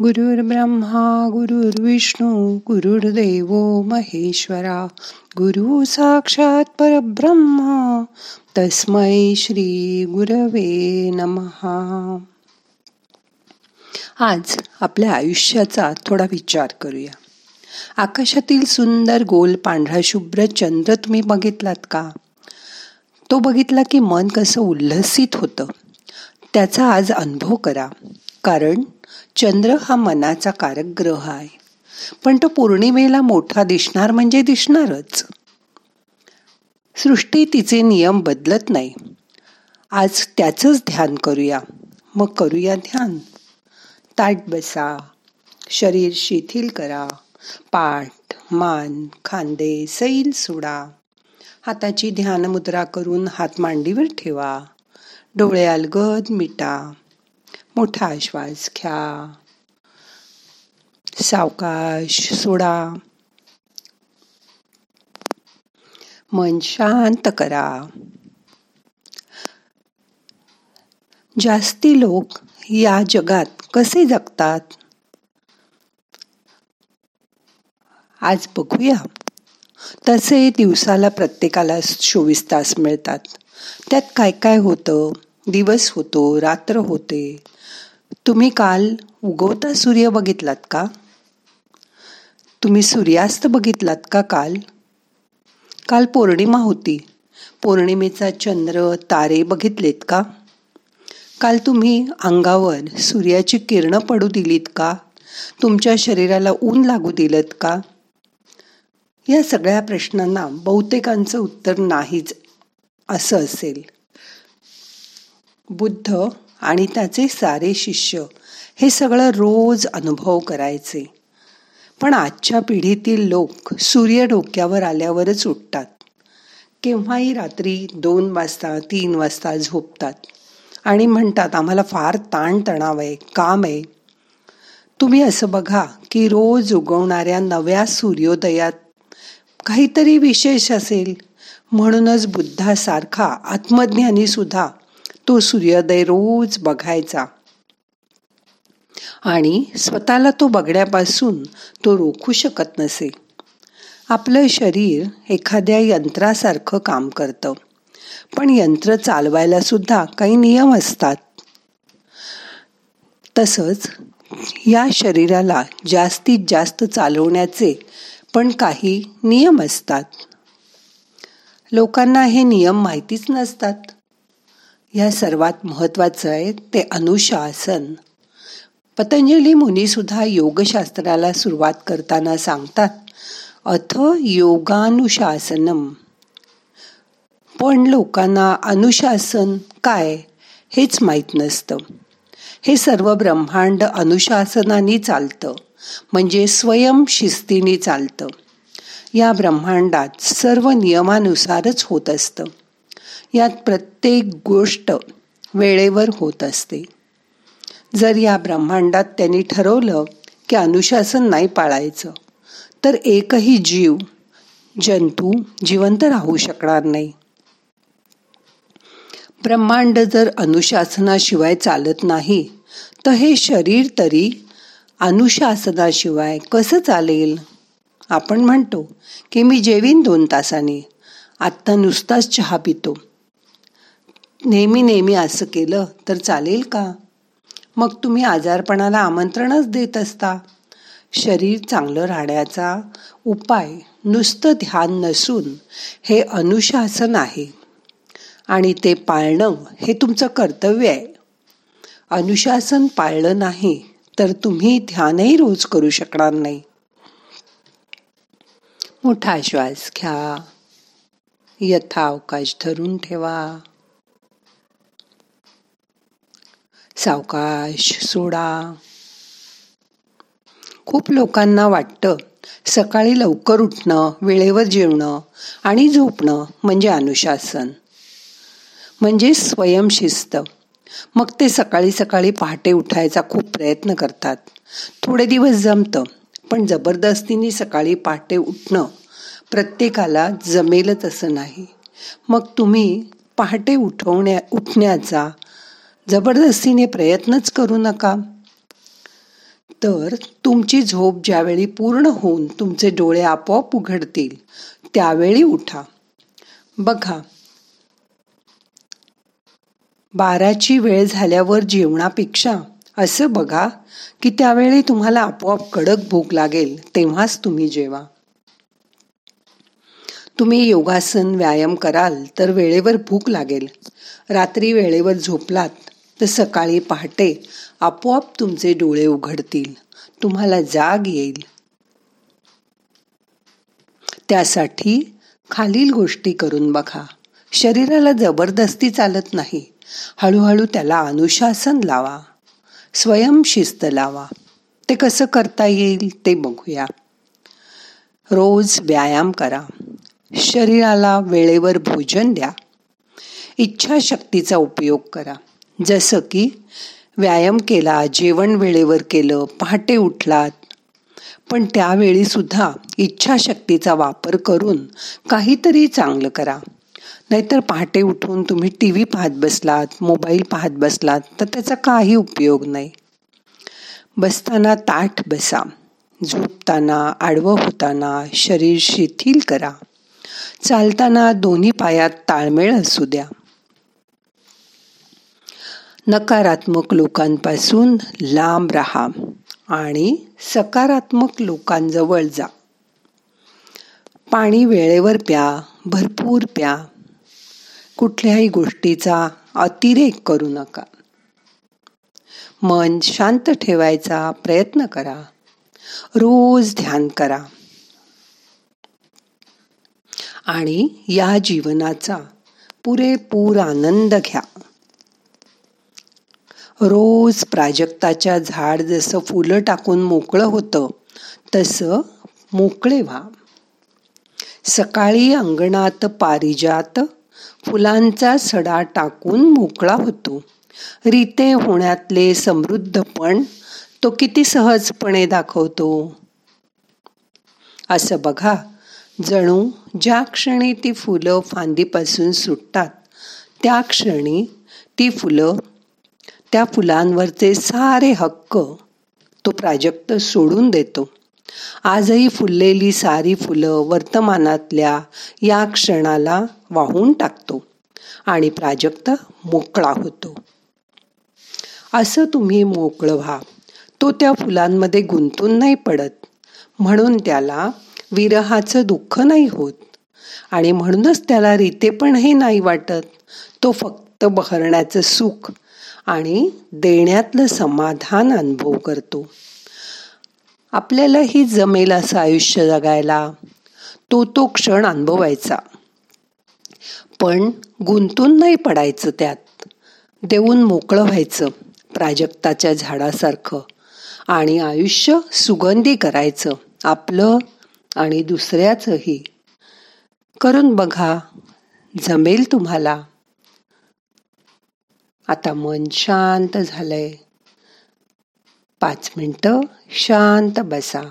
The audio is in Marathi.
ब्रह्मा गुरुर्विष्णू गुरुर्देव महेश्वरा गुरु साक्षात परब्रह्मा तस्मै श्री गुरवे नमहा आज आपल्या आयुष्याचा थोडा विचार करूया. आकाशातील सुंदर गोल पांढरा शुभ्र चंद्र तुम्ही बघितलात का? तो बघितला की मन कसं उल्हसित होतं. त्याचा आज अनुभव करा. कारण चंद्र हा मनाचा कारक ग्रह आहे. पण तो पौर्णिमेला मोठा दिसणार म्हणजे दिसणारच. सृष्टी तिचे नियम बदलत नाही. आज त्याचंच ध्यान करूया. मग करूया ध्यान. ताट बसा. शरीर शिथिल करा. पाठ मान खांदे सैल सोडा. हाताची ध्यान मुद्रा करून हात मांडीवर ठेवा. डोळे अलगद मिटा. मोठा श्वास घ्या सावकाश सोडा मन शांत करा जास्ती लोक या जगात कसे जगतात? आज बघूया. तसे दिवसाला प्रत्येकाला चोवीस तास मिळतात. त्यात काय काय होतं? दिवस होतो रात्र होते. तुम्ही काल उगवता सूर्य बघितलात का? तुम्ही सूर्यास्त बघितलात का काल? काल पौर्णिमा होती. पौर्णिमेचा चंद्र तारे बघितलेत का? काल तुम्ही अंगावर सूर्याची किरणं पडू दिलीत का? तुमच्या शरीराला ऊन लागू दिलत का? या सगळ्या प्रश्नांना बहुतेकांचं उत्तर नाहीच असं असेल. बुद्ध आणि त्याचे सारे शिष्य हे सगळं रोज अनुभव करायचे. पण आजच्या पिढीतील लोक सूर्य डोक्यावर आल्यावरच उठतात. केव्हाही रात्री दोन वाजता तीन वाजता झोपतात आणि म्हणतात आम्हाला फार ताणतणाव आहे काम आहे. तुम्ही असं बघा की रोज उगवणाऱ्या नव्या सूर्योदयात काहीतरी विशेष असेल. म्हणूनच बुद्धासारखा आत्मज्ञानी सुद्धा तो सूर्योदय रोज बघायचा. आणि स्वतःला तो बघण्यापासून तो रोखू शकत नसे. आपलं शरीर एखाद्या यंत्रासारखं काम करतं. पण यंत्र चालवायला सुद्धा काही नियम असतात. तसंच या शरीराला जास्तीत जास्त चालवण्याचे पण काही नियम असतात. लोकांना हे नियम माहितीच नसतात. या सर्वात महत्वाचं आहे ते अनुशासन. पतंजली मुनी सुद्धा योगशास्त्राला सुरुवात करताना सांगतात अथ योगानुशासनम. पण लोकांना अनुशासन काय हेच माहीत नसतं. हे सर्व ब्रह्मांड अनुशासनाने चालतं म्हणजे स्वयंशिस्तीने चालतं. या ब्रह्मांडात सर्व नियमानुसारच होत असतं. यात प्रत्येक गोष्ट वेळेवर होत असते. जर या ब्रह्मांडात त्यांनी ठरवलं की अनुशासन नाही पाळायचं तर एकही जीव जंतू जिवंत राहू शकणार नाही. ब्रह्मांड जर अनुशासनाशिवाय चालत नाही तर हे शरीर तरी अनुशासनाशिवाय कसं चालेल? आपण म्हणतो की मी जेवीन दोन तासाने आत्ता नुसताच चहा पितो. नेहमी नेहमी असं केलं तर चालेल का? मग तुम्ही आजारपणाला आमंत्रणच देत असता. शरीर चांगलं राहण्याचा उपाय नुसतं ध्यान नसून हे अनुशासन आहे. आणि ते पाळणं हे तुमचं कर्तव्य आहे. अनुशासन पाळलं नाही तर तुम्ही ध्यानही रोज करू शकणार नाही. मोठा श्वास घ्या. यथा अवकाश धरून ठेवा. सावकाश सोडा. खूप लोकांना वाटतं सकाळी लवकर उठणं वेळेवर जेवणं आणि झोपणं म्हणजे अनुशासन. म्हणजे स्वयंशिस्त. मग ते सकाळी सकाळी पहाटे उठायचा खूप प्रयत्न करतात. थोडे दिवस जमतं पण जबरदस्तीने सकाळी पहाटे उठणं प्रत्येकाला जमेलच असं नाही. मग तुम्ही पहाटे उठवण्या उठण्याचा जबरदस्तीने प्रयत्नच करू नका. तर तुमची झोप ज्यावेळी पूर्ण होऊन तुमचे डोळे आपोआप उघडतील त्यावेळी उठा. बघा. बाराची वेळ झाल्यावर जेवणापेक्षा असं बघा की त्यावेळी तुम्हाला आपोआप कडक भूक लागेल तेव्हाच तुम्ही जेवा. तुम्ही योगासन व्यायाम कराल तर वेळेवर भूक लागेल. रात्री वेळेवर झोपलात तर सकाळी पहाटे आपोआप तुमचे डोळे उघडतील. तुम्हाला जाग येईल. त्यासाठी खालील गोष्टी करून बघा. शरीराला जबरदस्ती चालत नाही. हळूहळू त्याला अनुशासन लावा. स्वयंशिस्त लावा. ते कसं करता येईल ते बघूया. रोज व्यायाम करा. शरीराला वेळेवर भोजन द्या. इच्छाशक्तीचा उपयोग करा. जसं की व्यायाम केला जेवण वेळेवर केलं पहाटे उठलात. पण त्यावेळीसुद्धा इच्छाशक्तीचा वापर करून काहीतरी चांगलं करा. नाहीतर पहाटे उठून तुम्ही टी व्ही पाहत बसलात मोबाईल पाहत बसलात तर त्याचा काही उपयोग नाही. बसताना ताठ बसा. झोपताना आडवं होताना शरीर शिथिल करा. चालताना दोन्ही पायात ताळमेळ असू द्या. नकारात्मक लोकांपासून लांब राहा आणि सकारात्मक लोकांजवळ जा. पाणी वेळेवर प्या भरपूर प्या. कुठल्याही गोष्टीचा अतिरेक करू नका. मन शांत ठेवायचा प्रयत्न करा. रोज ध्यान करा. आणि या जीवनाचा पुरेपूर आनंद घ्या. रोज प्राजक्ताच्या झाड जसं फुलं टाकून मोकळं होतं तसं मोकळे व्हा. सकाळी अंगणात पारिजात फुलांचा सडा टाकून मोकळा होतो. रीते होण्यातले समृद्धपण तो किती सहजपणे दाखवतो. असं बघा जणू ज्या क्षणी ती फुलं फांदीपासून सुटतात त्या क्षणी ती फुलं त्या फुलांवरचे सारे हक्क तो प्राजक्त सोडून देतो. आजही फुललेली सारी फुलं वर्तमानातल्या या क्षणाला वाहून टाकतो आणि प्राजक्त मोकळा होतो. असं तुम्ही मोकळं व्हा. तो त्या फुलांमध्ये गुंतून नाही पडत. म्हणून त्याला विरहाचं दुःख नाही होत. आणि म्हणूनच त्याला रिते पण हे नाही वाटत. तो फक्त बहरण्याचं सुख आणि देण्यातलं समाधान अनुभव करतो. आपल्यालाही जमेल असं आयुष्य जगायला तो तो क्षण अनुभवायचा. पण गुंतून नाही पडायचं त्यात. देऊन मोकळं व्हायचं प्राजक्ताच्या झाडासारखं. आणि आयुष्य सुगंधी करायचं आपलं आणि दुसऱ्याचंही. करून बघा जमेल तुम्हाला. आता मन शांत झालंय. पाच मिनटं शांत बसा.